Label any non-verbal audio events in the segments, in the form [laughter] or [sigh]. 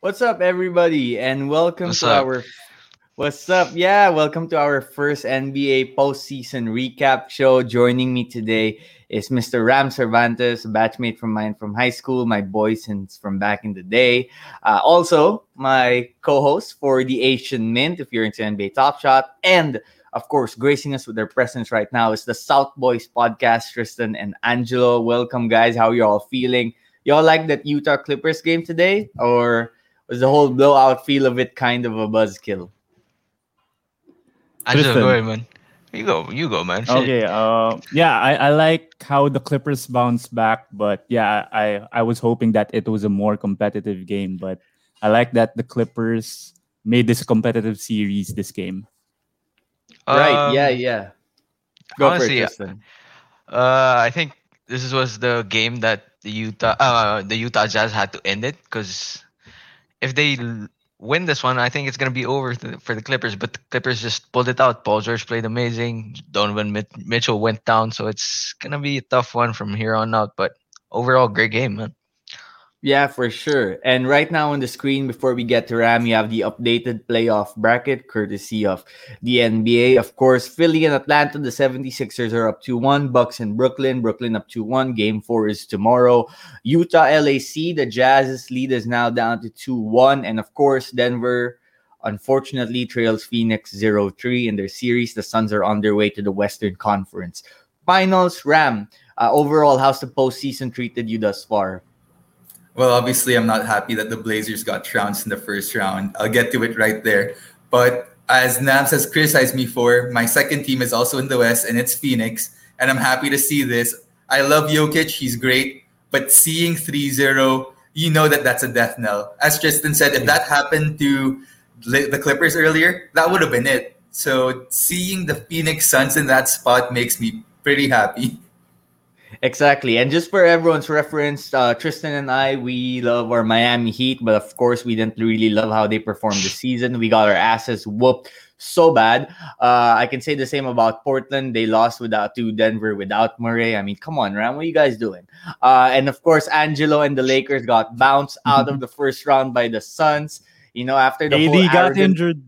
What's up, everybody, and welcome What's to up? our. What's up? Yeah, welcome to our first NBA postseason recap show. Joining me today is Mr. Ram Cervantes, a batchmate from mine from high school, my boy since from back in the day. Uh, also, my co-host for the Asian Mint, if you're into NBA Top Shot, and of course, gracing us with their presence right now is the South Boys podcast, Tristan and Angelo. Welcome, guys. How you all feeling? Y'all like that Utah Clippers game today, or was the whole blowout feel of it kind of a buzzkill? Angelo, Tristan. go ahead, man. You go, you go, man. Shit. Okay. Uh, yeah, I, I like how the Clippers bounced back, but yeah, I I was hoping that it was a more competitive game, but I like that the Clippers made this competitive series this game. right? Yeah, Um, yeah. Go honestly, for it, Tristan. Uh, I think this was the game that the Utah, uh, the Utah Jazz had to end it because if they win this one, I think it's gonna be over th- for the Clippers. But the Clippers just pulled it out. Paul George played amazing. Donovan Mit- Mitchell went down, so it's gonna be a tough one from here on out. But overall, great game, man. Yeah, for sure. And right now on the screen, before we get to Ram, you have the updated playoff bracket courtesy of the NBA. Of course, Philly and Atlanta, the 76ers are up 2 1. Bucks and Brooklyn, Brooklyn up 2 1. Game four is tomorrow. Utah, LAC, the Jazz's lead is now down to 2 1. And of course, Denver unfortunately trails Phoenix 0 3 in their series. The Suns are on their way to the Western Conference. Finals, Ram. Uh, overall, how's the postseason treated you thus far? Well, obviously, I'm not happy that the Blazers got trounced in the first round. I'll get to it right there. But as Nabs has criticized me for, my second team is also in the West, and it's Phoenix. And I'm happy to see this. I love Jokic, he's great. But seeing 3 0, you know that that's a death knell. As Tristan said, if that happened to the Clippers earlier, that would have been it. So seeing the Phoenix Suns in that spot makes me pretty happy. [laughs] Exactly. And just for everyone's reference, uh, Tristan and I, we love our Miami Heat, but of course, we didn't really love how they performed this season. We got our asses whooped so bad. Uh, I can say the same about Portland. They lost without to Denver without Murray. I mean, come on, Ram, what are you guys doing? Uh, and of course, Angelo and the Lakers got bounced out of the first round by the Suns. You know, after the whole got arrogant- injured.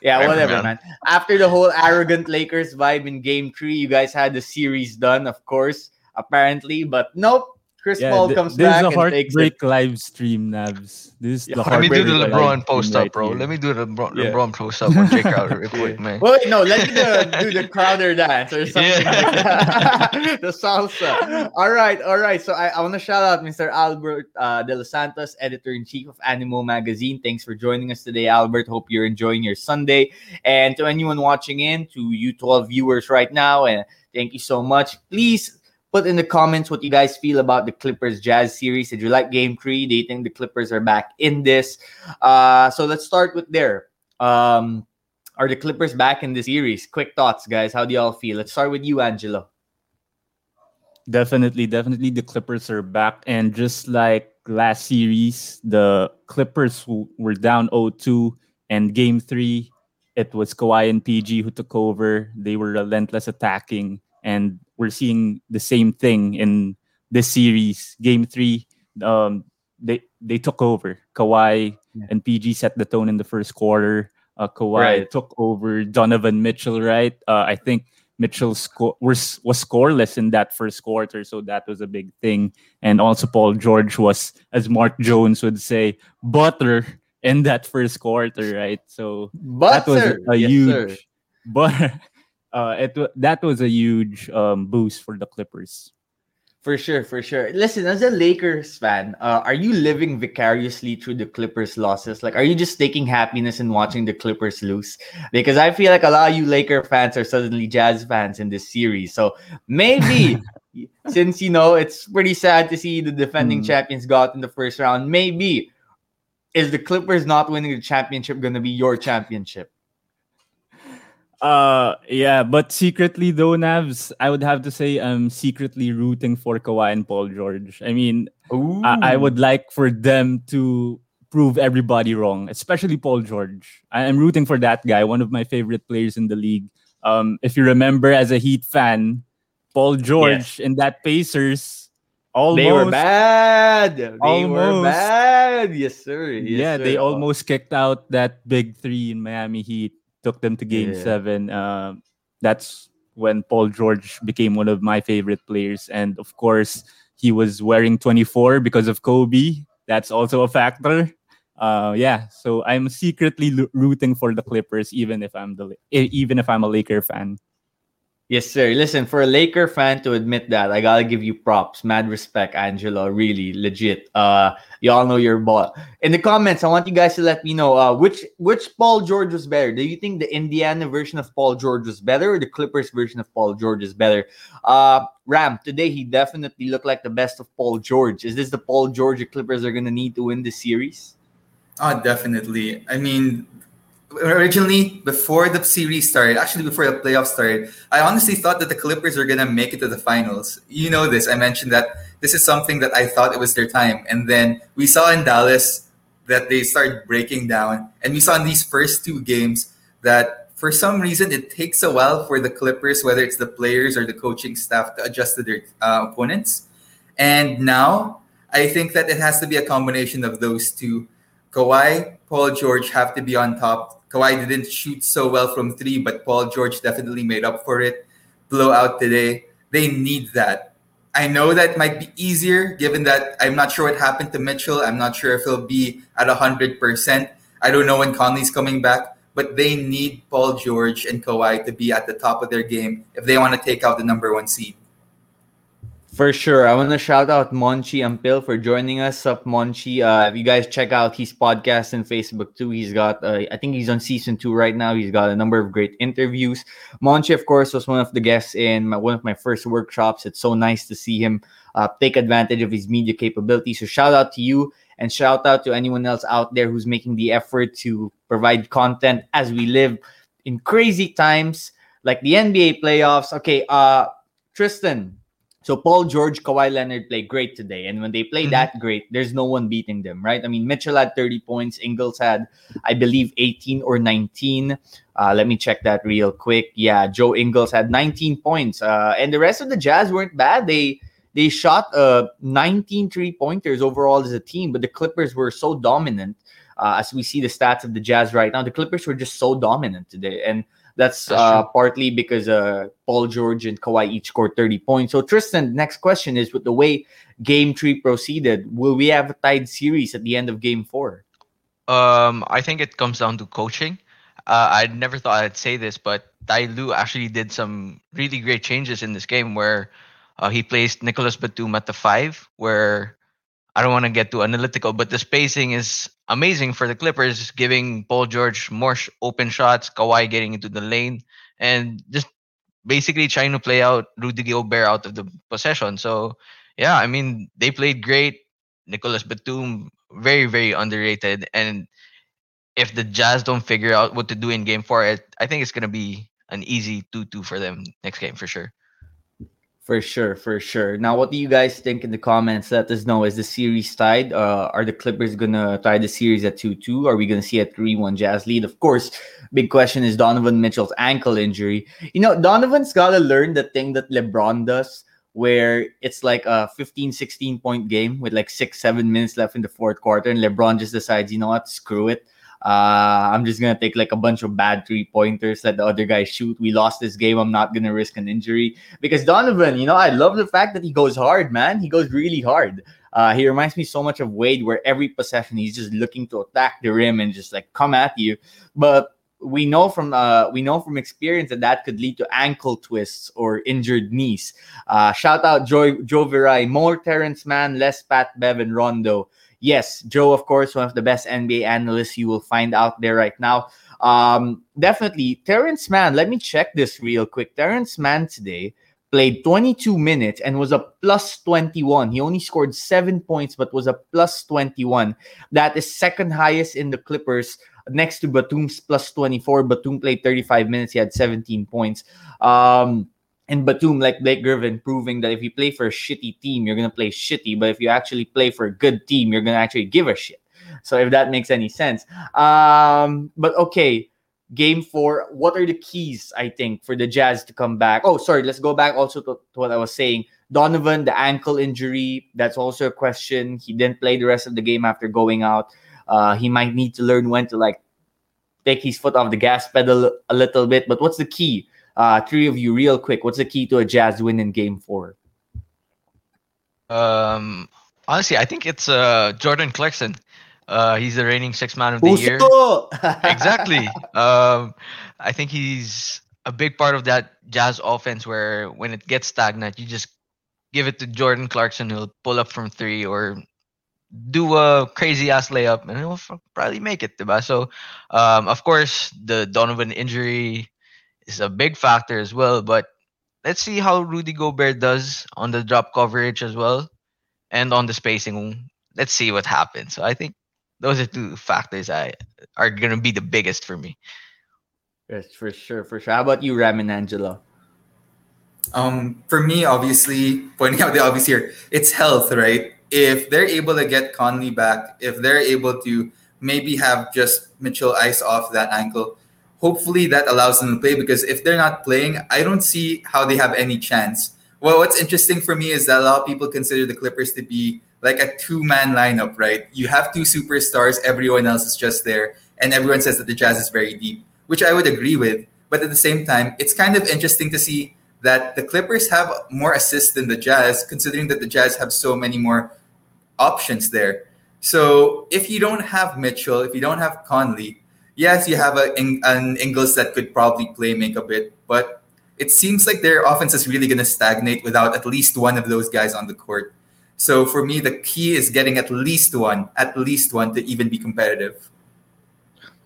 yeah, Whatever, whatever, man. man. After the whole arrogant Lakers vibe in game three, you guys had the series done, of course, apparently. But nope, Chris Yeah, Paul th- comes this back is a and takes it. heartbreak live stream, Nabs. This is Yeah, the Let me do the LeBron stream post up, bro. here. Let me do the LeBron, Yeah. LeBron post up on Jae Crowder real quick, man. Wait, wait, no, let me do, [laughs] do the Crowder dance or something Yeah. like that. [laughs] the salsa. All right, all right. So I, I want to shout out Mr. Albert uh, De Los Santos, editor in chief of Animal Magazine. Thanks for joining us today, Albert. Hope you're enjoying your Sunday. And to anyone watching in, to you 12 viewers right now, and thank you so much. Please put in the comments what you guys feel about the Clippers Jazz series. Did you like game three? Do you think the Clippers are back in this? Uh, so let's start with there. Um, are the Clippers back in the series? Quick thoughts, guys. How do y'all feel? Let's start with you, Angelo. Definitely, definitely the Clippers are back. And just like last series, the Clippers were down 0-2 and game three, it was Kawhi and PG who took over. They were relentless attacking. And we're seeing the same thing in this series. Game three, um, they they took over. Kawhi Yeah. and PG set the tone in the first quarter. Uh, Kawhi Right. took over Donovan Mitchell, right? Uh, I think Mitchell sco- was was scoreless in that first quarter, so that was a big thing. And also Paul George was, as Mark Jones would say, butter in that first quarter, right? So But that was sir, a yes, huge, sir. but uh, it that was a huge um, boost for the Clippers. For sure, for sure. Listen, as a Lakers fan, uh, are you living vicariously through the Clippers' losses? Like, are you just taking happiness in watching the Clippers lose? Because I feel like a lot of you Laker fans are suddenly Jazz fans in this series. So maybe, [laughs] since you know it's pretty sad to see the defending Hmm. champions got in the first round, maybe is the Clippers not winning the championship going to be your championship? Uh, yeah, but secretly though, Navs, I would have to say I'm secretly rooting for Kawhi and Paul George. I mean, I, I would like for them to prove everybody wrong, especially Paul George. I am rooting for that guy, one of my favorite players in the league. Um, if you remember as a Heat fan, Paul George in that Pacers, almost they were bad. They were bad. Yes, sir. Yes, yeah, they almost kicked out that big three in Miami Heat, took them to game Yeah. seven. Um, that's when Paul George became one of my favorite players. And of course, he was wearing 24 because of Kobe. That's also a factor. Uh, yeah, so I'm secretly lo- rooting for the Clippers, even if I'm the even if I'm a Laker fan. Yes, sir. Listen, for a Laker fan to admit that, I gotta give you props. Mad respect, Angelo. Really legit. Uh, y'all know your ball. In the comments, I want you guys to let me know uh, which which Paul George was better. Do you think the Indiana version of Paul George was better, or the Clippers version of Paul George is better? Uh, Ram, today he definitely looked like the best of Paul George. Is this the Paul George the Clippers are gonna need to win the series? Oh, definitely. I mean, originally before the series started, actually before the playoffs started, I honestly thought that the Clippers were gonna make it to the finals. You know this. I mentioned that this is something that I thought it was their time, and then we saw in Dallas that they started breaking down, and we saw in these first two games that for some reason it takes a while for the Clippers, whether it's the players or the coaching staff, to adjust to their uh, opponents. And now I think that it has to be a combination of those two. Kawhi, Paul George have to be on top. Kawhi didn't shoot so well from three, but Paul George definitely made up for it. Blowout today. They need that. I know that might be easier given that I'm not sure what happened to Mitchell. I'm not sure if he'll be at 100%. I don't know when Conley's coming back, but they need Paul George and Kawhi to be at the top of their game if they want to take out the number one seed. For sure. I want to shout out Monchi Ampil for joining us. Up, Monchi. Uh, if you guys check out his podcast and Facebook too, he's got, uh, I think he's on season two right now. He's got a number of great interviews. Monchi, of course, was one of the guests in my, one of my first workshops. It's so nice to see him uh, take advantage of his media capabilities. So, shout out to you and shout out to anyone else out there who's making the effort to provide content as we live in crazy times like the NBA playoffs. Okay, uh, Tristan, so Paul George, Kawhi Leonard played great today, and when they play Mhm. that great, there's no one beating them, right? I mean, Mitchell had 30 points, Ingles had, I believe, 18 or 19. Uh, let me check that real quick. Yeah, Joe Ingles had 19 points, uh, and the rest of the Jazz weren't bad. They they shot uh 19 three pointers overall as a team, but the Clippers were so dominant. Uh, as we see the stats of the Jazz right now, the Clippers were just so dominant today, and that's, That's uh, partly because uh, Paul George and Kawhi each scored 30 points. So, Tristan, next question is with the way game three proceeded, will we have a tied series at the end of game four? Um, I think it comes down to coaching. Uh, I never thought I'd say this, but Ty Lue actually did some really great changes in this game where uh, he placed Nicolas Batum at the five, where I don't want to get too analytical, but the spacing is amazing for the Clippers, giving Paul George more sh- open shots, Kawhi getting into the lane, and just basically trying to play out Rudy Gobert out of the possession. So, yeah, I mean, they played great. Nicolas Batum, very, very underrated. And if the Jazz don't figure out what to do in game four, I think it's going to be an easy 2 2 for them next game for sure. For sure, for sure. Now, what do you guys think in the comments? Let us know. Is the series tied? Uh, are the Clippers gonna tie the series at two two? Are we gonna see a three one Jazz lead? Of course. Big question is Donovan Mitchell's ankle injury. You know, Donovan's gotta learn the thing that LeBron does, where it's like a 15, 16 point game with like six, seven minutes left in the fourth quarter, and LeBron just decides, you know what, screw it. Uh, I'm just gonna take like a bunch of bad three pointers, let the other guy shoot. We lost this game. I'm not gonna risk an injury because Donovan, you know, I love the fact that he goes hard, man. He goes really hard. Uh, he reminds me so much of Wade, where every possession he's just looking to attack the rim and just like come at you. But we know from uh, we know from experience that that could lead to ankle twists or injured knees. Uh, shout out Joe Joe Virai, more Terance Mann, less Pat Bevan Rondo. Yes, Joe, of course, one of the best NBA analysts you will find out there right now. Um, definitely, Terance Mann. Let me check this real quick. Terance Mann today played 22 minutes and was a plus 21. He only scored seven points, but was a plus 21. That is second highest in the Clippers, next to Batum's plus 24. Batum played 35 minutes. He had 17 points. Um, and Batum, like Blake Griffin, proving that if you play for a shitty team, you're gonna play shitty. But if you actually play for a good team, you're gonna actually give a shit. So if that makes any sense. Um, but okay, game four, what are the keys, I think, for the Jazz to come back? Oh, sorry, let's go back also to, to what I was saying. Donovan, the ankle injury, that's also a question. He didn't play the rest of the game after going out. Uh, he might need to learn when to like take his foot off the gas pedal a little bit. But what's the key? Uh, three of you, real quick. What's the key to a Jazz win in Game Four? Um, honestly, I think it's uh Jordan Clarkson. Uh, he's the reigning six man of the year. [laughs] exactly. Um, I think he's a big part of that Jazz offense where when it gets stagnant, you just give it to Jordan Clarkson who'll pull up from three or do a crazy ass layup and he'll probably make it, diba? So, um, of course, the Donovan injury is a big factor as well. But let's see how Rudy Gobert does on the drop coverage as well and on the spacing. Let's see what happens. So I think those are two factors I are gonna be the biggest for me. Yes, for sure, for sure. How about you, Ram and Angelo? Um, for me, obviously, pointing out the obvious here, it's health, right? If they're able to get Conley back, if they're able to maybe have just Mitchell ice off that ankle, hopefully that allows them to play because if they're not playing, I don't see how they have any chance. Well, what's interesting for me is that a lot of people consider the Clippers to be like a two man lineup, right? You have two superstars, everyone else is just there, and everyone says that the Jazz is very deep, which I would agree with. But at the same time, it's kind of interesting to see that the Clippers have more assists than the Jazz, considering that the Jazz have so many more options there. So if you don't have Mitchell, if you don't have Conley, yes, you have a, an Ingles that could probably play make a bit, but it seems like their offense is really going to stagnate without at least one of those guys on the court. So for me, the key is getting at least one, at least one to even be competitive.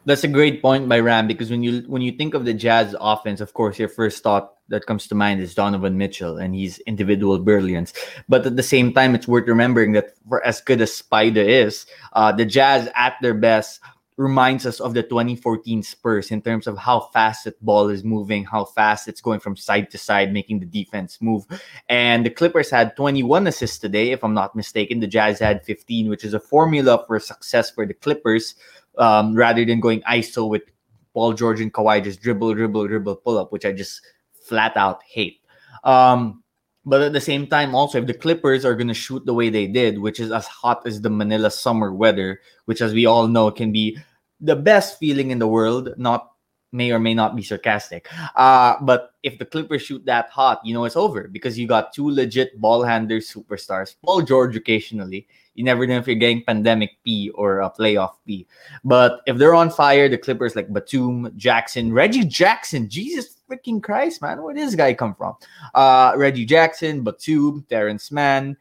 That's a great point by Ram because when you when you think of the Jazz offense, of course, your first thought that comes to mind is Donovan Mitchell and his individual brilliance. But at the same time, it's worth remembering that for as good as Spider is, uh, the Jazz at their best reminds us of the 2014 Spurs in terms of how fast that ball is moving, how fast it's going from side to side, making the defense move. And the Clippers had 21 assists today, if I'm not mistaken. The Jazz had 15, which is a formula for success for the Clippers um, rather than going ISO with Paul George and Kawhi just dribble, dribble, dribble, pull up, which I just flat out hate. Um, but at the same time, also, if the Clippers are going to shoot the way they did, which is as hot as the Manila summer weather, which, as we all know, can be the best feeling in the world, not may or may not be sarcastic. Uh, but if the Clippers shoot that hot, you know it's over because you got two legit ball handlers superstars. Paul George occasionally. You never know if you're getting pandemic P or a playoff P. But if they're on fire, the Clippers like Batum, Jackson, Reggie Jackson, Jesus freaking Christ, man, where this guy come from? Uh, Reggie Jackson, Batum, Terance Mann,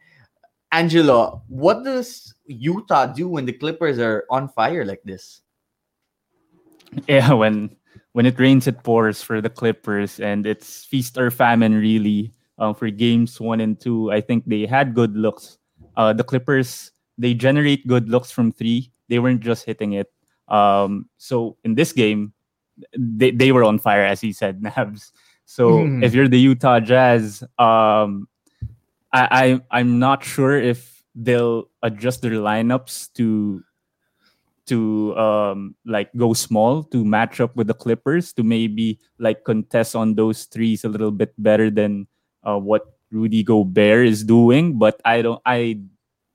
Angelo. What does Utah do when the Clippers are on fire like this? [laughs] Yeah, when when it rains, it pours for the Clippers, and it's feast or famine really. Um, for games one and two, I think they had good looks. Uh, the Clippers they generate good looks from three. They weren't just hitting it. Um, so in this game, they, they were on fire, as he said, [laughs] Nabs. So mm. if you're the Utah Jazz, um, I, I I'm not sure if they'll adjust their lineups to to um like go small to match up with the Clippers to maybe like contest on those threes a little bit better than uh, what Rudy Gobert is doing. But I don't I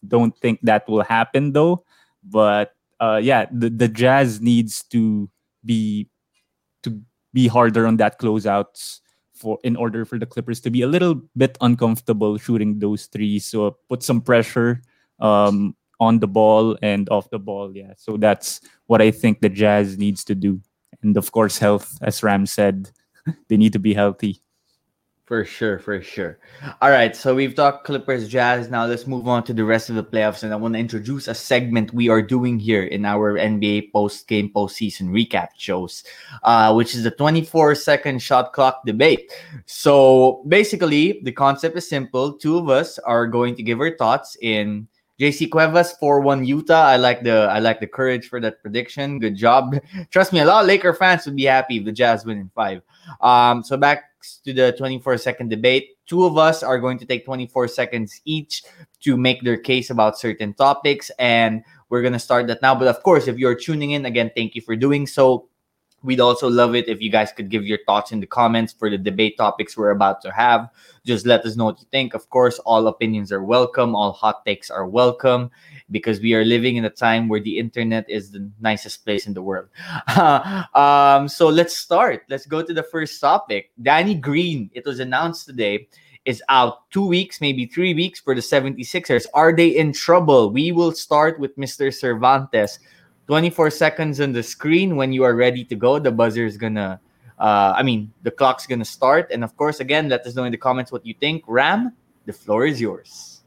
don't think that will happen though. But uh, yeah, the the Jazz needs to be be harder on that closeouts for in order for the Clippers to be a little bit uncomfortable shooting those threes. So put some pressure um, on the ball and off the ball. Yeah. So that's what I think the Jazz needs to do. And of course, health, as Ram said, [laughs] they need to be healthy. For sure, for sure. All right, so we've talked Clippers, Jazz. Now let's move on to the rest of the playoffs, and I want to introduce a segment we are doing here in our NBA post game, postseason recap shows, uh, which is the 24 second shot clock debate. So basically, the concept is simple. Two of us are going to give our thoughts in JC Cuevas 4-1 Utah. I like the I like the courage for that prediction. Good job. [laughs] Trust me, a lot of Laker fans would be happy if the Jazz win in five. Um, so back to the 24 second debate. Two of us are going to take 24 seconds each to make their case about certain topics, and we're gonna start that now. But of course, if you're tuning in again, thank you for doing so. We'd also love it if you guys could give your thoughts in the comments for the debate topics we're about to have. Just let us know what you think. Of course, all opinions are welcome, all hot takes are welcome because we are living in a time where the internet is the nicest place in the world. [laughs] um, so let's start. Let's go to the first topic. Danny Green, it was announced today, is out two weeks, maybe three weeks for the 76ers. Are they in trouble? We will start with Mr. Cervantes 24 seconds on the screen. When you are ready to go, the buzzer is gonna, uh, I mean, the clock's gonna start. And of course, again, let us know in the comments what you think. Ram, the floor is yours.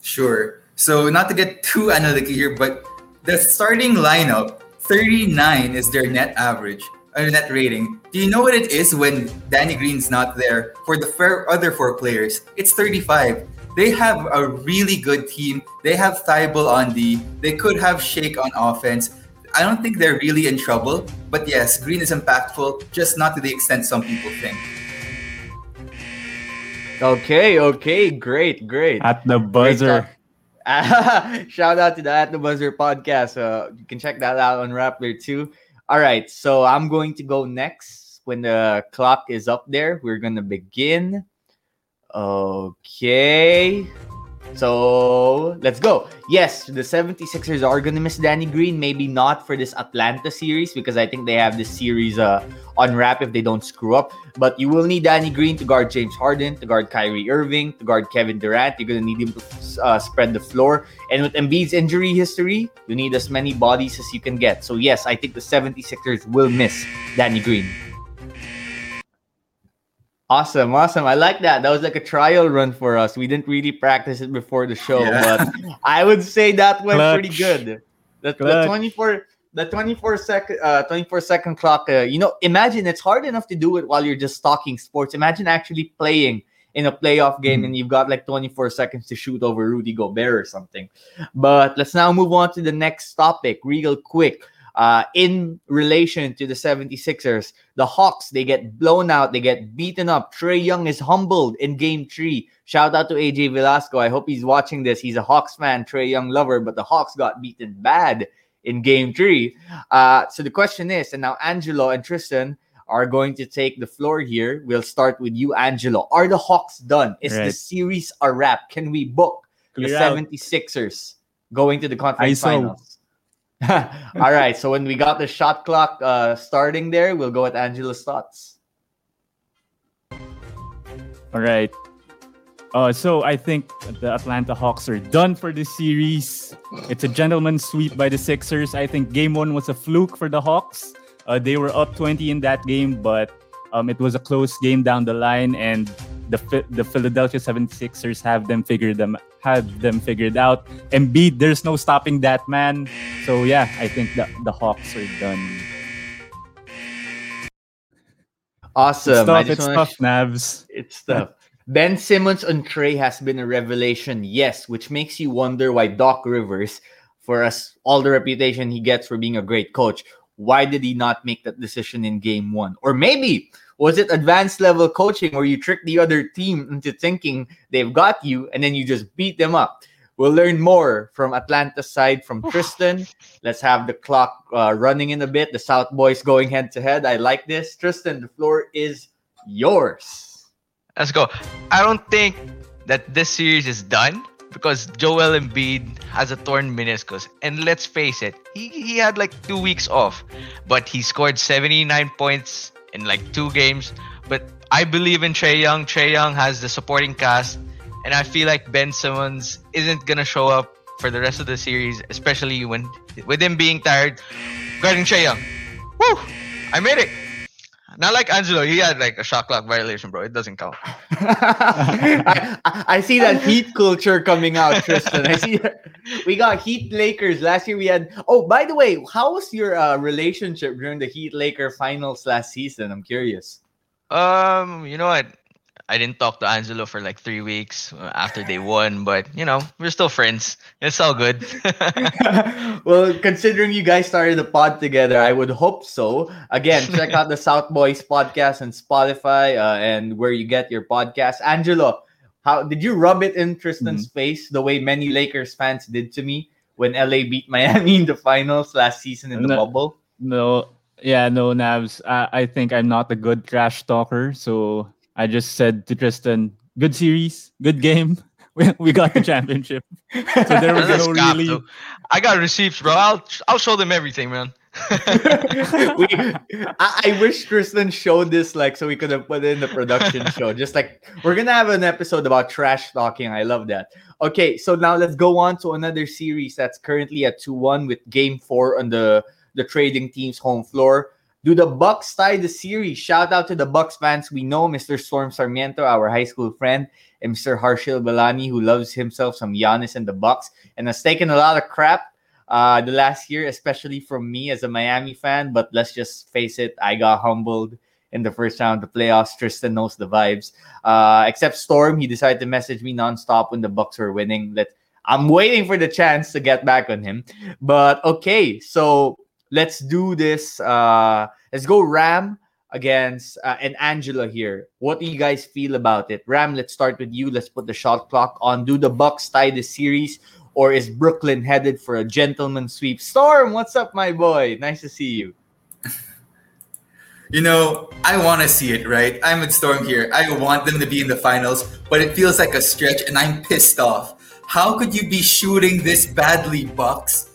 Sure. So, not to get too analytical here, but the starting lineup 39 is their net average, uh, net rating. Do you know what it is when Danny Green's not there? For the other four players, it's 35 they have a really good team. They have Thybulle on D. They could have Shake on offense. I don't think they're really in trouble. But yes, Green is impactful, just not to the extent some people think. Okay, okay, great, great. At the buzzer. [laughs] Shout out to the At the Buzzer podcast. Uh, you can check that out on Rappler too. All right, so I'm going to go next. When the clock is up there, we're gonna begin. Okay. So let's go. Yes, the 76ers are going to miss Danny Green. Maybe not for this Atlanta series because I think they have this series uh, on wrap if they don't screw up. But you will need Danny Green to guard James Harden, to guard Kyrie Irving, to guard Kevin Durant. You're going to need him to uh, spread the floor. And with Embiid's injury history, you need as many bodies as you can get. So, yes, I think the 76ers will miss Danny Green. Awesome, awesome. I like that. That was like a trial run for us. We didn't really practice it before the show, yeah. but I would say that went Clutch. pretty good. The, the 24 the 24 second uh 24 second clock uh, you know imagine it's hard enough to do it while you're just talking sports imagine actually playing in a playoff game mm-hmm. and you've got like 24 seconds to shoot over Rudy Gobert or something but let's now move on to the next topic real quick uh, in relation to the 76ers. The Hawks, they get blown out, they get beaten up. Trae Young is humbled in game three. Shout out to AJ Velasco. I hope he's watching this. He's a Hawks fan, Trae Young lover, but the Hawks got beaten bad in game three. Uh, so the question is, and now Angelo and Tristan are going to take the floor here. We'll start with you, Angelo. Are the Hawks done? Is right. the series a wrap? Can we book Clear the 76ers going to the conference finals? [laughs] All right. So when we got the shot clock uh, starting there, we'll go with Angelo's thoughts. All right. Uh, so I think the Atlanta Hawks are done for this series. It's a gentleman's sweep by the Sixers. I think game one was a fluke for the Hawks. Uh, they were up 20 in that game, but um, it was a close game down the line, and the the Philadelphia 76ers have them figured them have them figured out. Embiid, there's no stopping that man. So yeah, I think the, the Hawks are done. Awesome. It's tough, it's tough, sh- Navs. It's tough. Ben Simmons on Trae has been a revelation, yes, which makes you wonder why Doc Rivers, for us all the reputation he gets for being a great coach, why did he not make that decision in game one? Or maybe was it advanced level coaching where you trick the other team into thinking they've got you and then you just beat them up? We'll learn more from Atlanta side from Tristan. Let's have the clock uh, running in a bit. The South boys going head to head. I like this. Tristan, the floor is yours. Let's go. I don't think that this series is done because Joel Embiid has a torn meniscus. And let's face it, he, he had like two weeks off, but he scored 79 points in like two games. But I believe in Trae Young. Trae Young has the supporting cast, and I feel like Ben Simmons isn't gonna show up for the rest of the series, especially when with him being tired. Guarding Trae Young, woo! I made it. Not like Angelo, he had like a shot clock violation, bro. It doesn't count. [laughs] I, I, see that heat culture coming out, Tristan. I see that. we got Heat Lakers last year. We had. Oh, by the way, how was your uh, relationship during the Heat Laker finals last season? I'm curious. Um, you know what? I didn't talk to Angelo for like three weeks after they won, but you know, we're still friends. It's all good. [laughs] well, considering you guys started the pod together, I would hope so. Again, check out the South Boys podcast on Spotify uh, and where you get your podcast. Angelo, how did you rub it in Tristan's mm-hmm. face the way many Lakers fans did to me when LA beat [laughs] Miami in the finals last season in the no, bubble? No, Yeah, no, Navs. I, I think I'm not a good trash talker, so I just said to Tristan, "Good series, good game. [laughs] We, we got the championship." So there was no cap, really. though. I got receipts, bro. I'll I'll show them everything, man. [laughs] we, I, I wish Tristan showed this like so we could have put it in the production [laughs] show. Just like we're gonna have an episode about trash talking. I love that. Okay, so now let's go on to another series that's currently at 2-1 with game four on the, the trading team's home floor. Do the Bucks tie the series? Shout out to the Bucks fans. We know Mr. Storm Sarmiento, our high school friend, and Mr. Harshil Balani, who loves himself some Giannis and the Bucks and has taken a lot of crap uh, the last year, especially from me as a Miami fan. But let's just face it, I got humbled in the first round of the playoffs. Tristan knows the vibes. Uh, except Storm, he decided to message me nonstop when the Bucks were winning. That I'm waiting for the chance to get back on him. But okay, so let's do this. Uh, let's go Ram against uh, and Angelo here. What do you guys feel about it? Ram, let's start with you. Let's put the shot clock on. Do the Bucks tie the series? Or is Brooklyn headed for a gentleman sweep? Storm, what's up, my boy? Nice to see you. [laughs] You know, I want to see it, right? I'm with Storm here. I want them to be in the finals, but it feels like a stretch, and I'm pissed off. How could you be shooting this badly, Bucks?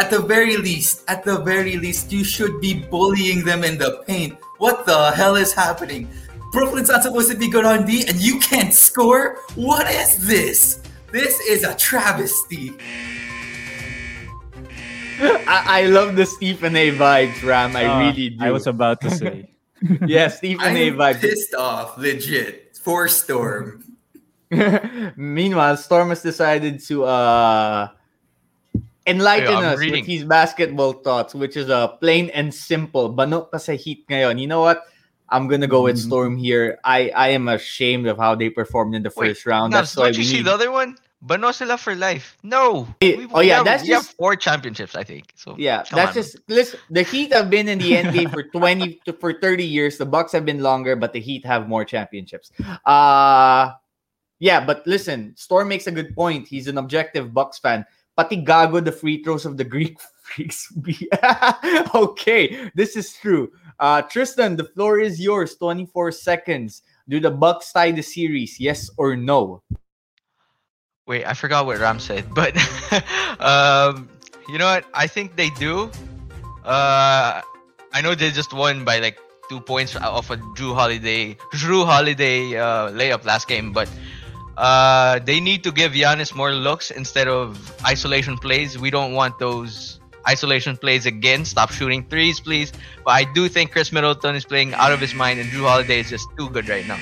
At the very least, at the very least, you should be bullying them in the paint. What the hell is happening? Brooklyn's not supposed to be good on D, and you can't score? What is this? This is a travesty. I, I love the Stephen A vibes, Ram. I Uh, really do. I was about to say. [laughs] yeah, Stephen A I'm vibes. pissed off, legit. For Storm. [laughs] Meanwhile, Storm has decided to uh enlighten Hey, us reading. with his basketball thoughts, which is uh, plain and simple. Banok ka sa Heat ngayon. You know what? I'm gonna go with Mhm. Storm here. I I am ashamed of how they performed in the Wait, first round. Nabs, That's why don't you we see the other one? Bano sila for life. No. Eh, oh, yeah, have, that's we have just- four championships, I think. So Yeah, that's on. just listen. The Heat have been in the NBA [laughs] for twenty to for thirty years. The Bucks have been longer, but the Heat have more championships. Uh yeah, but listen, Storm makes a good point. He's an objective Bucks fan. Pati gago the free throws of the Greek [laughs] freaks. [laughs] okay, this is true. Uh Tristan, the floor is yours. Twenty four seconds. Do the Bucks tie the series? Yes or no? Wait, I forgot what Ram said, [laughs] but um, you know what? I think they do. Uh, I know they just won by like two points off a Jrue Holiday Jrue Holiday uh, layup last game, but uh, they need to give Giannis more looks instead of isolation plays. We don't want those isolation plays again. Stop shooting threes, please. But I do think Khris Middleton is playing out of his mind, and Jrue Holiday is just too good right now.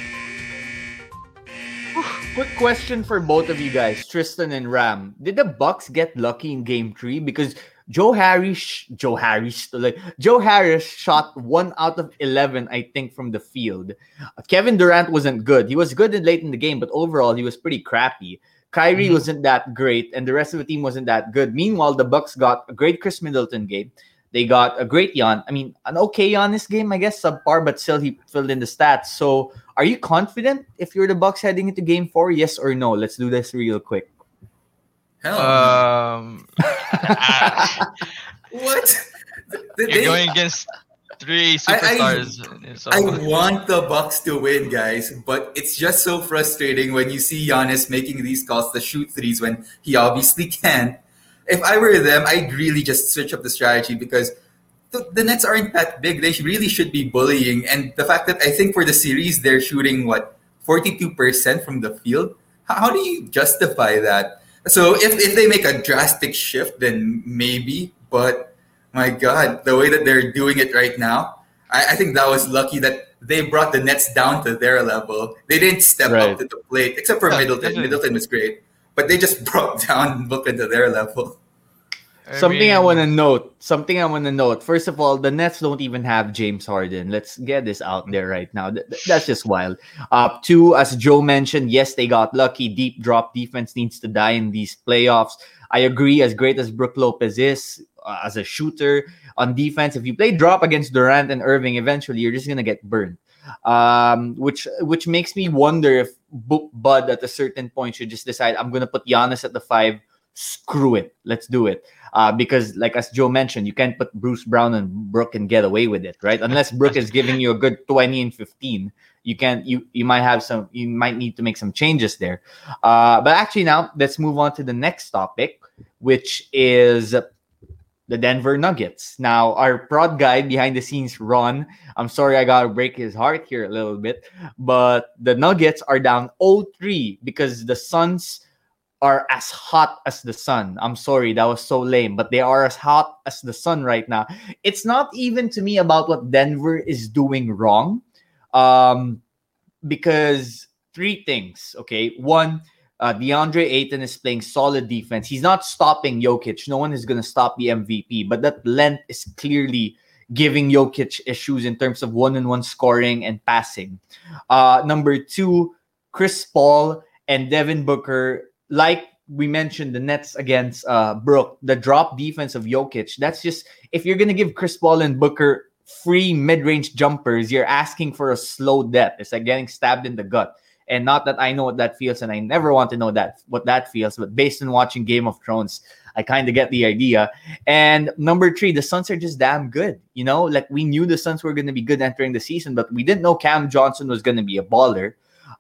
Quick question for both of you guys, Tristan and Ram. Did the Bucks get lucky in Game Three because Joe Harris, Joe Harris, like Joe Harris shot one out of eleven, I think, from the field. Kevin Durant wasn't good. He was good in late in the game, but overall he was pretty crappy. Kyrie Mhm. wasn't that great, and the rest of the team wasn't that good. Meanwhile, the Bucks got a great Khris Middleton game. They got a great Jan. I mean, an okay Giannis game, I guess, subpar, but still he filled in the stats. So, are you confident if you're the Bucks heading into Game Four? Yes or no? Let's do this real quick. Hell, Um, [laughs] what? You're going against three I- I- superstars. so- I want the Bucks to win, guys, but it's just so frustrating when you see Giannis making these calls to shoot threes when he obviously can. If I were them, I'd really just switch up the strategy because the, the Nets aren't that big. They really should be bullying, and the fact that I think for the series they're shooting what forty-two percent from the field. How, how do you justify that? So if, if they make a drastic shift, then maybe. But my God, the way that they're doing it right now, I, I think that was lucky that they brought the Nets down to their level. They didn't step Right. up to the plate, except for Yeah, Middleton. definitely. Middleton was great, but they just [laughs] brought down Brooklyn to their level. Something I mean, want to note. Something I want to note. First of all, the Nets don't even have James Harden. Let's get this out there right now. Th- th- that's just wild. Uh, two, as Joe mentioned, yes, they got lucky. Deep drop defense needs to die in these playoffs. I agree. As great as Brook Lopez is uh, as a shooter on defense, if you play drop against Durant and Irving, eventually you're just gonna get burned. Um, which which makes me wonder if Bu- Bud at a certain point should just decide I'm gonna put Giannis at the five screw it, let's do it. Uh, because, like as Joe mentioned, you can't put Bruce Brown and Brook and get away with it, right? Unless Brook is giving you a good 20 and 15, you can you you might have some you might need to make some changes there. Uh, but actually, now let's move on to the next topic, which is the Denver Nuggets. Now, our prod guy behind the scenes, Ron, I'm sorry I got to break his heart here a little bit, but the Nuggets are down 0-3 because the Suns are as hot as the sun. I'm sorry, that was so lame, but they are as hot as the sun right now. It's not even to me about what Denver is doing wrong. Um, because three things, okay? One, uh, DeAndre Ayton is playing solid defense. He's not stopping Jokic. No one is going to stop the MVP, but that length is clearly giving Jokic issues in terms of one-on-one scoring and passing. Uh, number two, Chris Paul and Devin Booker, like we mentioned, the Nets against uh, Brook, the drop defense of Jokic. That's just if you're to give Chris Paul and Booker free mid-range jumpers, you're asking for a slow death. It's like getting stabbed in the gut. And not that I know what that feels, and I never want to know that what that feels, but based on watching Game of Thrones, I kind of get the idea. And number three, the Suns are just damn good. You know, like we knew the Suns were to be good entering the season, but we didn't know Cam Johnson was to be a baller.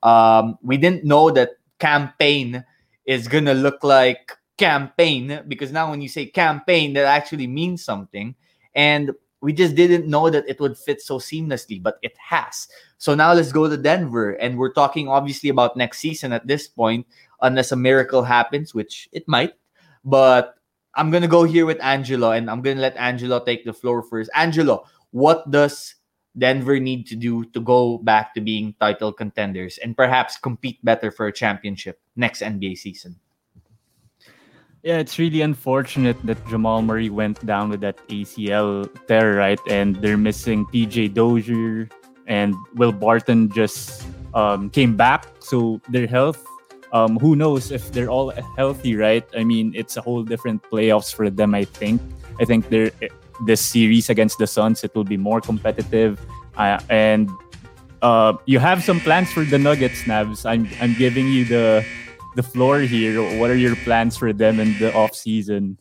Um, we didn't know that campaign is to look like campaign because now when you say campaign that actually means something. And we just didn't know that it would fit so seamlessly, but it has. So now let's go to Denver. And we're talking obviously about next season at this point, unless a miracle happens, which it might. But I'm to go here with Angelo and I'm to let Angelo take the floor first. Angelo, what does Denver need to do to go back to being title contenders and perhaps compete better for a championship next NBA season? Yeah, it's really unfortunate that Jamal Murray went down with that ACL tear, right? And they're missing PJ Dozier and Will Barton just um, came back. So their health, um, who knows if they're all healthy, right? I mean, it's a whole different playoffs for them, I think. I think they're this series against the Suns, it will be more competitive. Uh, and uh, you have some plans for the Nuggets, Navs. I'm, I'm giving you the the floor here. What are your plans for them in the off season?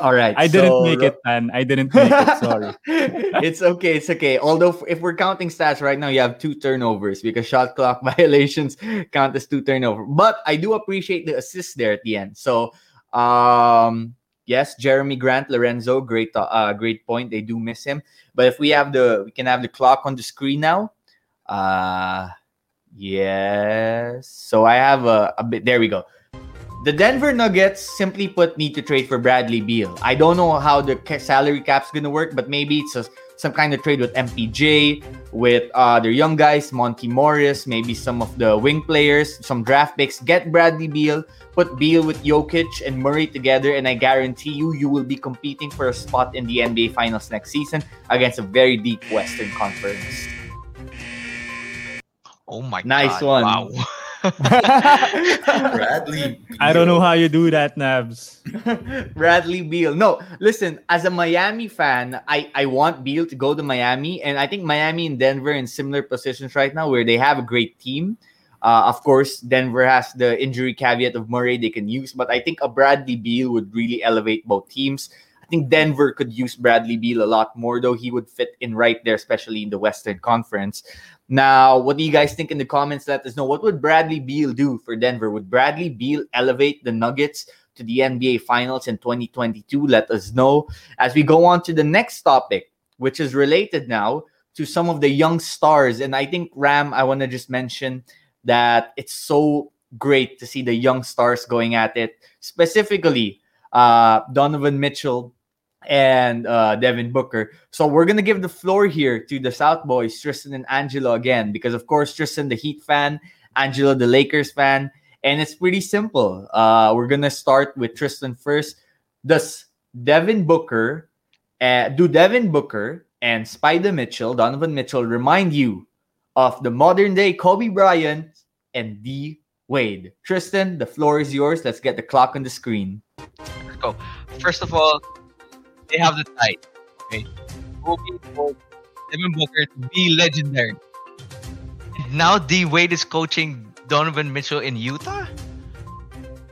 All right. I didn't make it, man. I didn't make it. Sorry. [laughs] it's okay. It's okay. Although, if we're counting stats right now, you have two turnovers because shot clock [laughs] violations count as two turnovers. But I do appreciate the assist there at the end. So, um, yes, Jerami Grant, Lorenzo, great, uh, great point. They do miss him. But if we have the, we can have the clock on the screen now. Uh, Yes. So I have a, a bit. There we go. The Denver Nuggets, simply put, need to trade for Bradley Beal. I don't know how the salary cap's gonna work, but maybe it's a, some kind of trade with MPJ, with uh, their young guys, Monte Morris, maybe some of the wing players, some draft picks. Get Bradley Beal, put Beal with Jokic and Murray together, and I guarantee you, you will be competing for a spot in the NBA Finals next season against a very deep Western Conference. Oh my god. nice God. one. Wow. [laughs] Bradley. I don't know how you do that, Nabs. [laughs] Bradley Beal. No, listen, as a Miami fan, I, I want Beal to go to Miami. And I think Miami and Denver in similar positions right now where they have a great team. Uh, of course, Denver has the injury caveat of Murray they can use, but I think a Bradley Beal would really elevate both teams. I think Denver could use Bradley Beal a lot more, though he would fit in right there, especially in the Western Conference. Now, what do you guys think in the comments? Let us know. What would Bradley Beal do for Denver? Would Bradley Beal elevate the Nuggets to the NBA Finals in 2022? Let us know. As we go on to the next topic, which is related now to some of the young stars. And I think, Ram, I want to just mention that it's so great to see the young stars going at it, specifically uh, Donovan Mitchell and uh, Devin Booker. So we're gonna give the floor here to the South Boys, Tristan and Angelo again, because of course Tristan the Heat fan, Angelo the Lakers fan, and it's pretty simple. Uh, we're gonna start with Tristan first. Does Devin Booker, uh, do Devin Booker and Spider Mitchell, Donovan Mitchell, remind you of the modern day Kobe Bryant and D Wade? Tristan, the floor is yours. Let's get the clock on the screen. Let's go. First of all, they have the type. Okay. Kobe told Devin Booker to be legendary. Now D Wade is coaching Donovan Mitchell in Utah.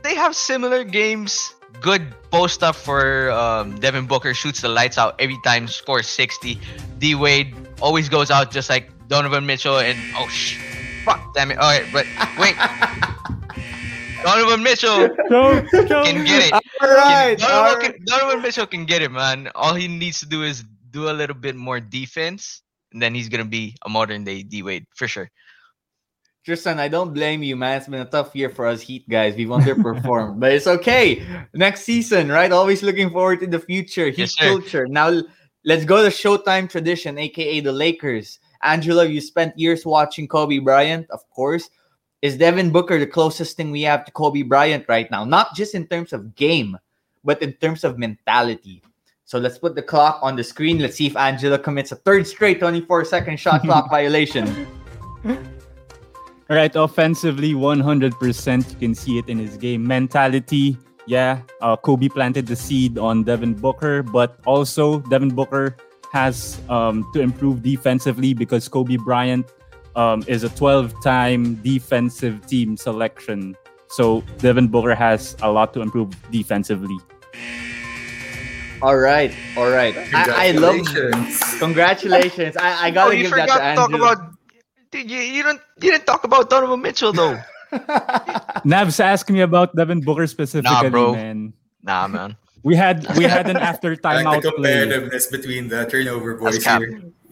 they have similar games. Good post up for um, Devin Booker shoots the lights out every time, scores 60. D Wade always goes out just like Donovan Mitchell and oh sh, fuck damn it. All right, but wait, [laughs] Donovan Mitchell Don't, don't. can get it. All Can- right. Donovan, all right. can- Donovan Mitchell can get it, man. All he needs to do is do a little bit more defense, and then he's gonna be a modern day D Wade for sure. Tristan, I don't blame you, man. It's been a tough year for us Heat guys. We've underperformed, but it's okay. Next season, right? Always looking forward to the future. Heat Yes, sir. culture. Now, let's go to Showtime tradition, aka the Lakers. Angelo, you spent years watching Kobe Bryant, of course. Is Devin Booker the closest thing we have to Kobe Bryant right now? Not just in terms of game, but in terms of mentality. So let's put the clock on the screen. Let's see if Angelo commits a third straight 24 second shot [laughs] clock violation. All right, offensively, 100%. You can see it in his game. Mentality, yeah, uh, Kobe planted the seed on Devin Booker, but also Devin Booker has um, to improve defensively because Kobe Bryant um, is a 12 time defensive team selection. So Devin Booker has a lot to improve defensively. All right, all right. I, I love Congratulations. congratulations. I, I Oh, gotta you give that forgot to to talk about. Dude, you, you don't you didn't talk about Donovan Mitchell though. [laughs] Navs asked me about Devin Booker specifically, nah, bro. man. nah, man. We had we had an after I [laughs] timeout like the play. competitiveness between the turnover boys That's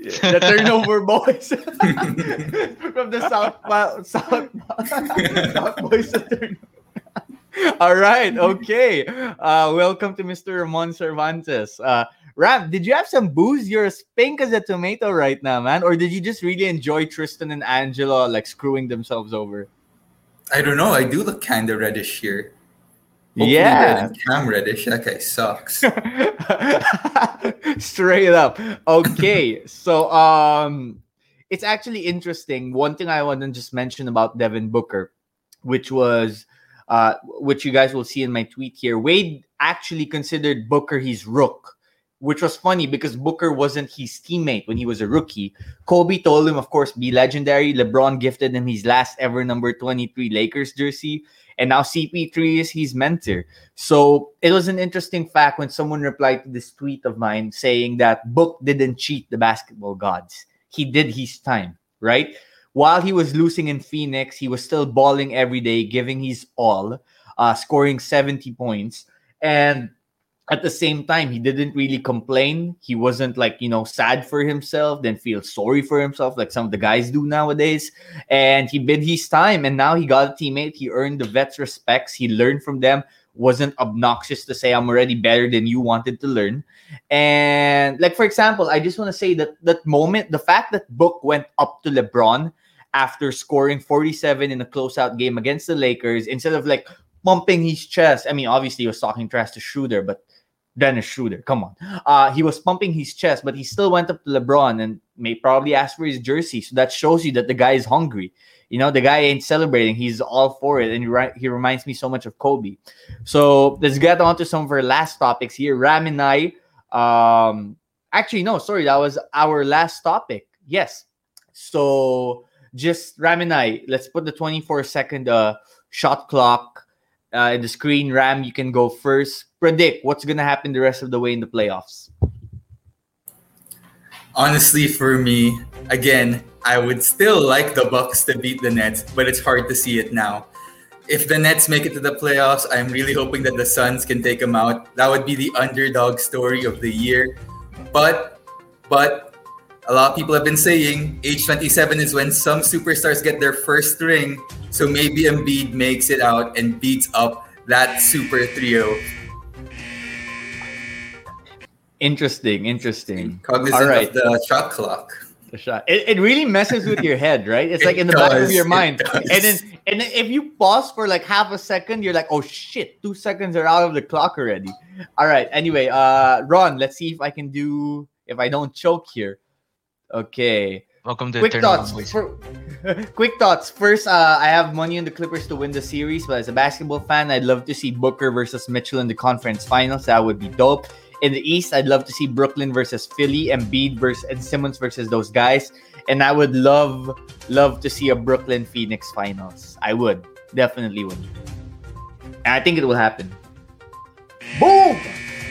the turnover [laughs] boys [laughs] from the south south [laughs] south boys. All right, okay. Uh, welcome to Mr. Ramon Cervantes. Uh, Ram, did you have some booze? You're as pink as a tomato right now, man. Or did you just really enjoy Tristan and Angelo like screwing themselves over? I don't know. I do look kind of reddish here. Hopefully Yeah. red and Cam Reddish. That guy sucks. [laughs] Straight up. Okay. so um it's actually interesting. One thing I want to just mention about Devin Booker, which was uh which you guys will see in my tweet here. Wade actually considered Booker his rook, which was funny because Booker wasn't his teammate when he was a rookie. Kobe told him, of course, be legendary. LeBron gifted him his last ever number 23 Lakers jersey. And now CP3 is his mentor. So it was an interesting fact when someone replied to this tweet of mine saying that Book didn't cheat the basketball gods. He did his time, right? While he was losing in Phoenix, he was still balling every day, giving his all, uh, scoring 70 points. And at the same time, he didn't really complain. He wasn't like, you know, sad for himself, then feel sorry for himself like some of the guys do nowadays. And he bid his time, and now he got a teammate. He earned the vets' respects. He learned from them wasn't obnoxious to say I'm already better than you wanted to learn. And like for example, I just want to say that that moment, the fact that Book went up to LeBron after scoring 47 in a closeout game against the Lakers instead of like pumping his chest. I mean, obviously he was talking trash to Schroeder, but Dennis Schroeder, come on. Uh, he was pumping his chest, but he still went up to LeBron and may probably ask for his jersey. So that shows you that the guy is hungry. You know, the guy ain't celebrating. He's all for it. And he, ri- he reminds me so much of Kobe. So let's get on to some of our last topics here. Ram and I, um, actually, no, sorry, that was our last topic. Yes. So just Ram and I, let's put the 24 second uh, shot clock uh, in the screen. Ram, you can go first. Predict what's going to happen the rest of the way in the playoffs. Honestly, for me, again, I would still like the Bucks to beat the Nets, but it's hard to see it now. If the Nets make it to the playoffs, I'm really hoping that the Suns can take them out. That would be the underdog story of the year. But, but a lot of people have been saying age 27 is when some superstars get their first ring. So maybe Embiid makes it out and beats up that super trio. Interesting, interesting. Cognizant All right. of the shot clock. The shot. It, it really messes with your head, right? It's [laughs] It like in the back of your mind. does. And then and then if you pause for like half a second, you're like, oh shit, two seconds are out of the clock already. All right. Anyway, uh Ron, let's see if I can do if I don't choke here. Okay. Welcome to Quick Turnover thoughts. For, [laughs] quick thoughts. First, uh, I have money on the Clippers to win the series, but as a basketball fan, I'd love to see Booker versus Mitchell in the conference finals. That would be dope. In the East, I'd love to see Brooklyn versus Philly, Embiid versus and Simmons versus those guys. And I would love, love to see a Brooklyn Phoenix finals. I would definitely would. And I think it will happen. Boom!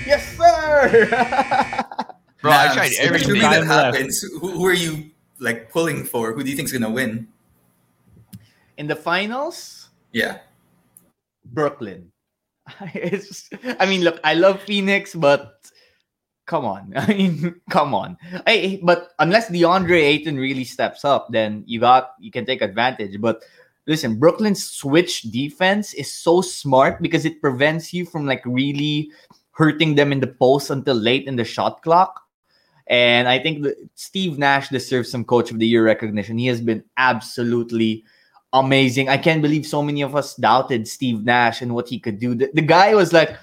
Yes, sir! [laughs] Bro, I Nams, tried every Assuming time that happens, who, who are you like pulling for? Who do you think's gonna win? In the finals, Yeah. Brooklyn. [laughs] It's, I mean, look, I love Phoenix, but come on. [laughs] I mean, come on. I, but unless DeAndre Ayton really steps up, then you got you can take advantage. But listen, Brooklyn's switch defense is so smart because it prevents you from like really hurting them in the post until late in the shot clock. And I think Steve Nash deserves some Coach of the Year recognition. He has been absolutely amazing. I can't believe so many of us doubted Steve Nash and what he could do. The, the guy was like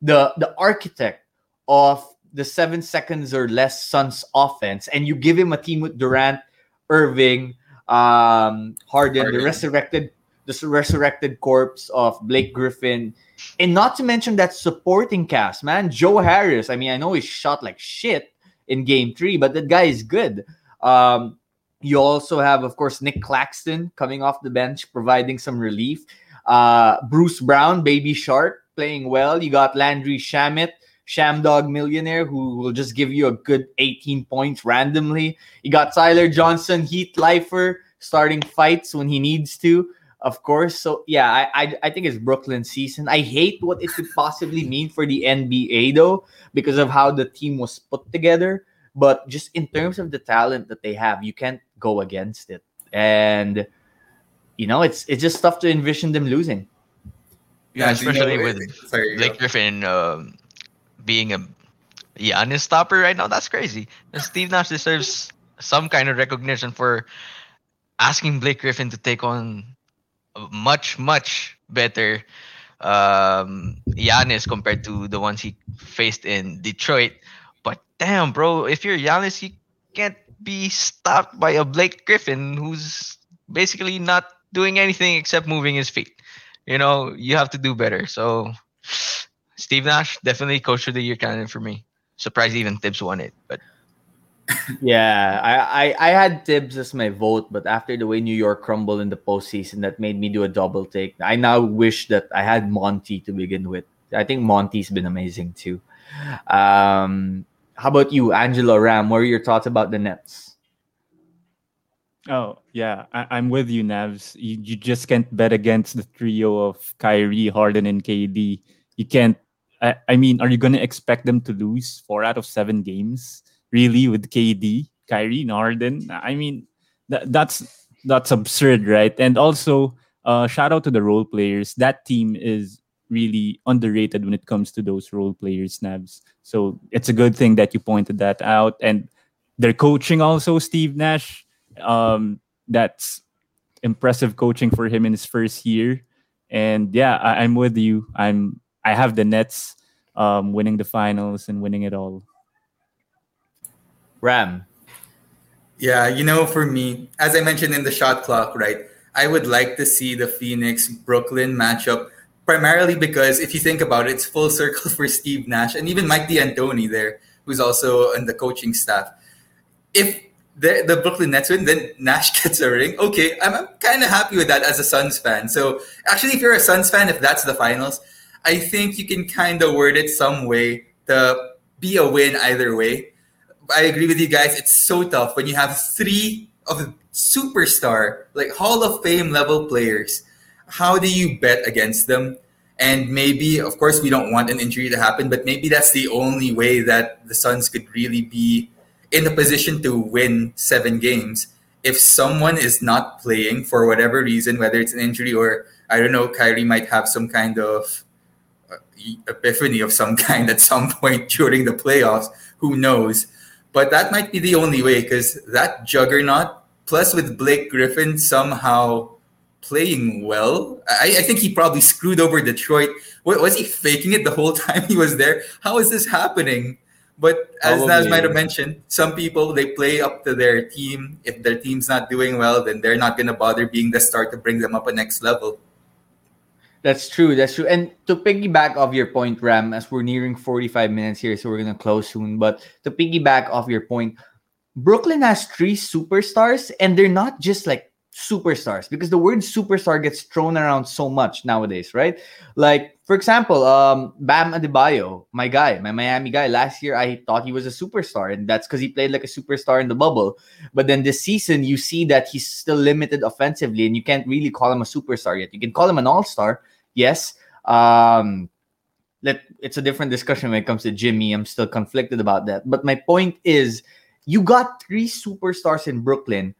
the the architect of the seven seconds or less Suns offense, and you give him a team with Durant, Irving, um, Harden, the resurrected the resurrected corpse of Blake Griffin, and not to mention that supporting cast, man. Joe Harris. I mean, I know he shot like shit in Game Three, but that guy is good. Um, you also have, of course, Nic Claxton coming off the bench, providing some relief. Uh, Bruce Brown, Baby Shark, playing well. You got Landry Shamet, Shamdog Millionaire, who will just give you a good 18 points randomly. You got Tyler Johnson, Heat Lifer, starting fights when he needs to, of course. So, yeah, I, I, I think it's Brooklyn season. I hate what it could possibly mean for the NBA, though, because of how the team was put together. But just in terms of the talent that they have, you can't go against it. And you know, it's it's just tough to envision them losing. Yeah, do you know- especially with sorry, Blake go. Griffin um, being a Giannis stopper right now. That's crazy. And Steve Nash deserves some kind of recognition for asking Blake Griffin to take on a much much better um, Giannis compared to the ones he faced in Detroit. Damn, bro, if you're Giannis, you can't be stopped by a Blake Griffin who's basically not doing anything except moving his feet. You know, you have to do better. So, Steve Nash, definitely coach of the year candidate for me. Surprised even Thibs won it, but [laughs] Yeah, I, I I had Thibs as my vote, but after the way New York crumbled in the postseason, that made me do a double take. I now wish that I had Monty to begin with. I think Monty's been amazing too. Um, how about you, Angelo Ram? What are your thoughts about the Nets? Oh yeah, I, I'm with you, Navs. You, you just can't bet against the trio of Kyrie, Harden, and KD. You can't. I, I mean, are you gonna expect them to lose four out of seven games? Really, with KD, Kyrie, and Harden? I mean, that, that's that's absurd, right? And also, uh, shout out to the role players. That team is really underrated when it comes to those role players, Navs. So it's a good thing that you pointed that out. And their coaching also, Steve Nash um that's impressive coaching for him in his first year and yeah I, i'm with you i'm i have the nets um winning the finals and winning it all Ram. Yeah, you know, for me, as I mentioned in the shot clock, right, I would like to see the Phoenix Brooklyn matchup primarily because if you think about it, it's full circle [laughs] for Steve Nash and even Mike D'Antoni there, who's also on the coaching staff. If the, the Brooklyn Nets win, then Nash [laughs] gets a ring. Okay, I'm, I'm kind of happy with that as a Suns fan. So actually, if you're a Suns fan, if that's the finals, I think you can kind of word it some way to be a win either way. I agree with you guys. It's so tough when you have three of superstar, like Hall of Fame level players. How do you bet against them? And maybe, of course, we don't want an injury to happen, but maybe that's the only way that the Suns could really be in a position to win seven games. If someone is not playing for whatever reason, whether it's an injury or I don't know, Kyrie might have some kind of uh, epiphany of some [laughs] kind at some point during the playoffs. Who knows? But that might be the only way because that juggernaut, plus with Blake Griffin somehow playing well, I, I think he probably screwed over Detroit. Wa- Was he faking it the whole [laughs] time he was there? How is this happening? But as Naz might have mentioned, some people they play up to their team. If their team's not doing well, then they're not gonna bother being the star to bring them up a next level. That's true. That's true. And to piggyback off your point, Ram, as we're nearing 45 minutes here, so we're gonna close soon. But to piggyback off your point, Brooklyn has three superstars, and they're not just like superstars because the word superstar gets thrown around so much nowadays, right? Like, for example, um, Bam Adebayo, my guy, my Miami guy, last year I thought he was a superstar, and that's because he played like a superstar in the bubble. But then this season, you see that he's still limited offensively, and you can't really call him a superstar yet. You can call him an all star, yes. Um, let it's a different discussion when it comes to Jimmy. I'm still conflicted about that. But my point is, you got three superstars in Brooklyn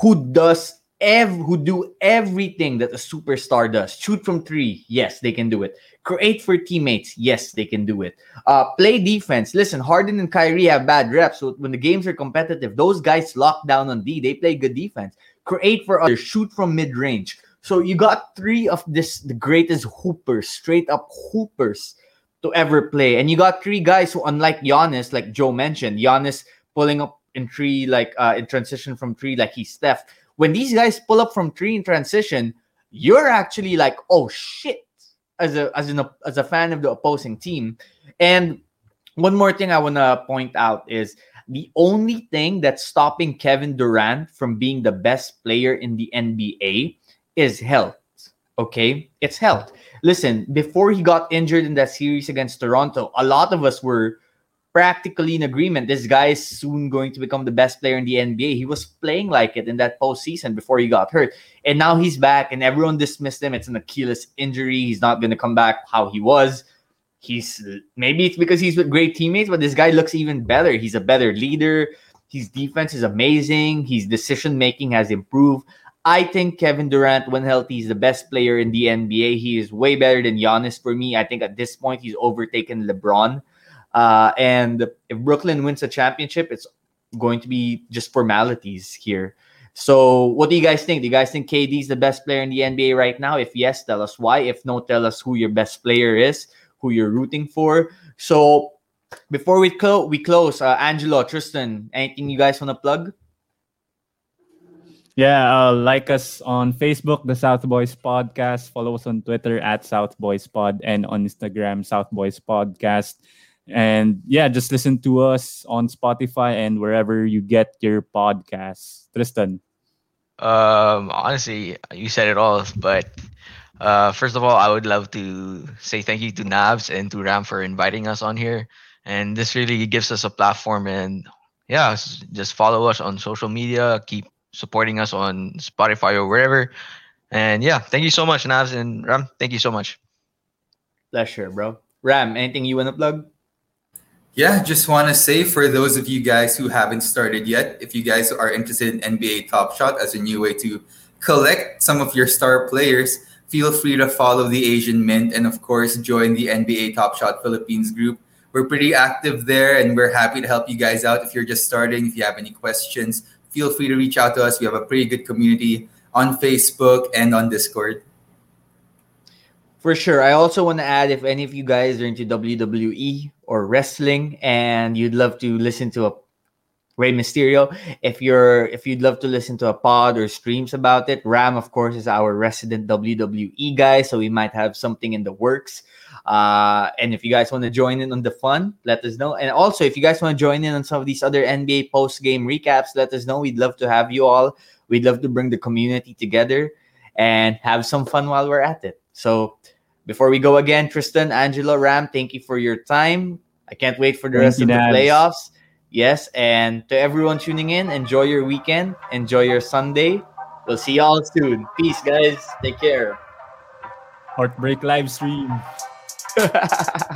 who does ev- who do everything that a superstar does. Shoot from three, yes, they can do it. Create for teammates, yes, they can do it. Uh, play defense. Listen, Harden and Kyrie have bad reps. So when the games are competitive, those guys lock down on D. They play good defense. Create for others. Shoot from mid range. So you got three of this the greatest hoopers, straight up hoopers to ever play, and you got three guys who, unlike Giannis, like Joe mentioned, Giannis pulling up in three, like uh, in transition from three, like he's Steph when these guys pull up from three in transition, you're actually like, oh shit, as a as an as a fan of the opposing team. And one more thing I want to point out is the only thing that's stopping Kevin Durant from being the best player in the NBA is health. Okay, it's health. Listen, before he got injured in that series against Toronto, a lot of us were practically in agreement. This guy is soon going to become the best player in the NBA. He was playing like it in that postseason before he got hurt. And now he's back, and everyone dismissed him. It's an Achilles injury. He's not going to come back how he was. He's maybe it's because he's with great teammates, but this guy looks even better. He's a better leader. His defense is amazing. His decision making has improved. I think Kevin Durant, when healthy, is the best player in the NBA. He is way better than Giannis for me. I think at this point he's overtaken LeBron. Uh, and if Brooklyn wins a championship, it's going to be just formalities here. So, what do you guys think? Do you guys think KD is the best player in the NBA right now? If yes, tell us why. If no, tell us who your best player is, who you're rooting for. So, before we, clo- we close, uh, Angelo, Tristan, anything you guys want to plug? Yeah, uh, like us on Facebook, the South Boys Podcast. Follow us on Twitter at South Boys Pod and on Instagram, South Boys Podcast. And yeah, just listen to us on Spotify and wherever you get your podcasts. Tristan. Um, honestly, you said it all. But uh, first of all, I would love to say thank you to Nabs and to Ram for inviting us on here. And this really gives us a platform. And yeah, just follow us on social media. Keep supporting us on Spotify or wherever. And yeah, thank you so much, Nabs and Ram. Thank you so much. Pleasure, bro. Ram, anything you want to plug? Yeah, just want to say for those of you guys who haven't started yet, if you guys are interested in NBA Top Shot as a new way to collect some of your star players, feel free to follow the Asian Mint and, of course, join the NBA Top Shot Philippines group. We're pretty active there and we're happy to help you guys out if you're just starting. If you have any questions, feel free to reach out to us. We have a pretty good community on Facebook and on Discord. For sure. I also want to add if any of you guys are into WWE or wrestling and you'd love to listen to a Rey Mysterio, if you're if you'd love to listen to a pod or streams about it, Ram of course is our resident WWE guy, so we might have something in the works. Uh, and if you guys want to join in on the fun, let us know. And also, if you guys want to join in on some of these other NBA post game recaps, let us know. We'd love to have you all. We'd love to bring the community together and have some fun while we're at it. So, before we go again, Tristan, Angelo, Ram, thank you for your time. I can't wait for the Thank rest of the playoffs. Yes, and to everyone tuning in, enjoy your weekend, enjoy your Sunday. We'll see y'all soon. Peace, guys. Take care. Heartbreak live stream. [laughs]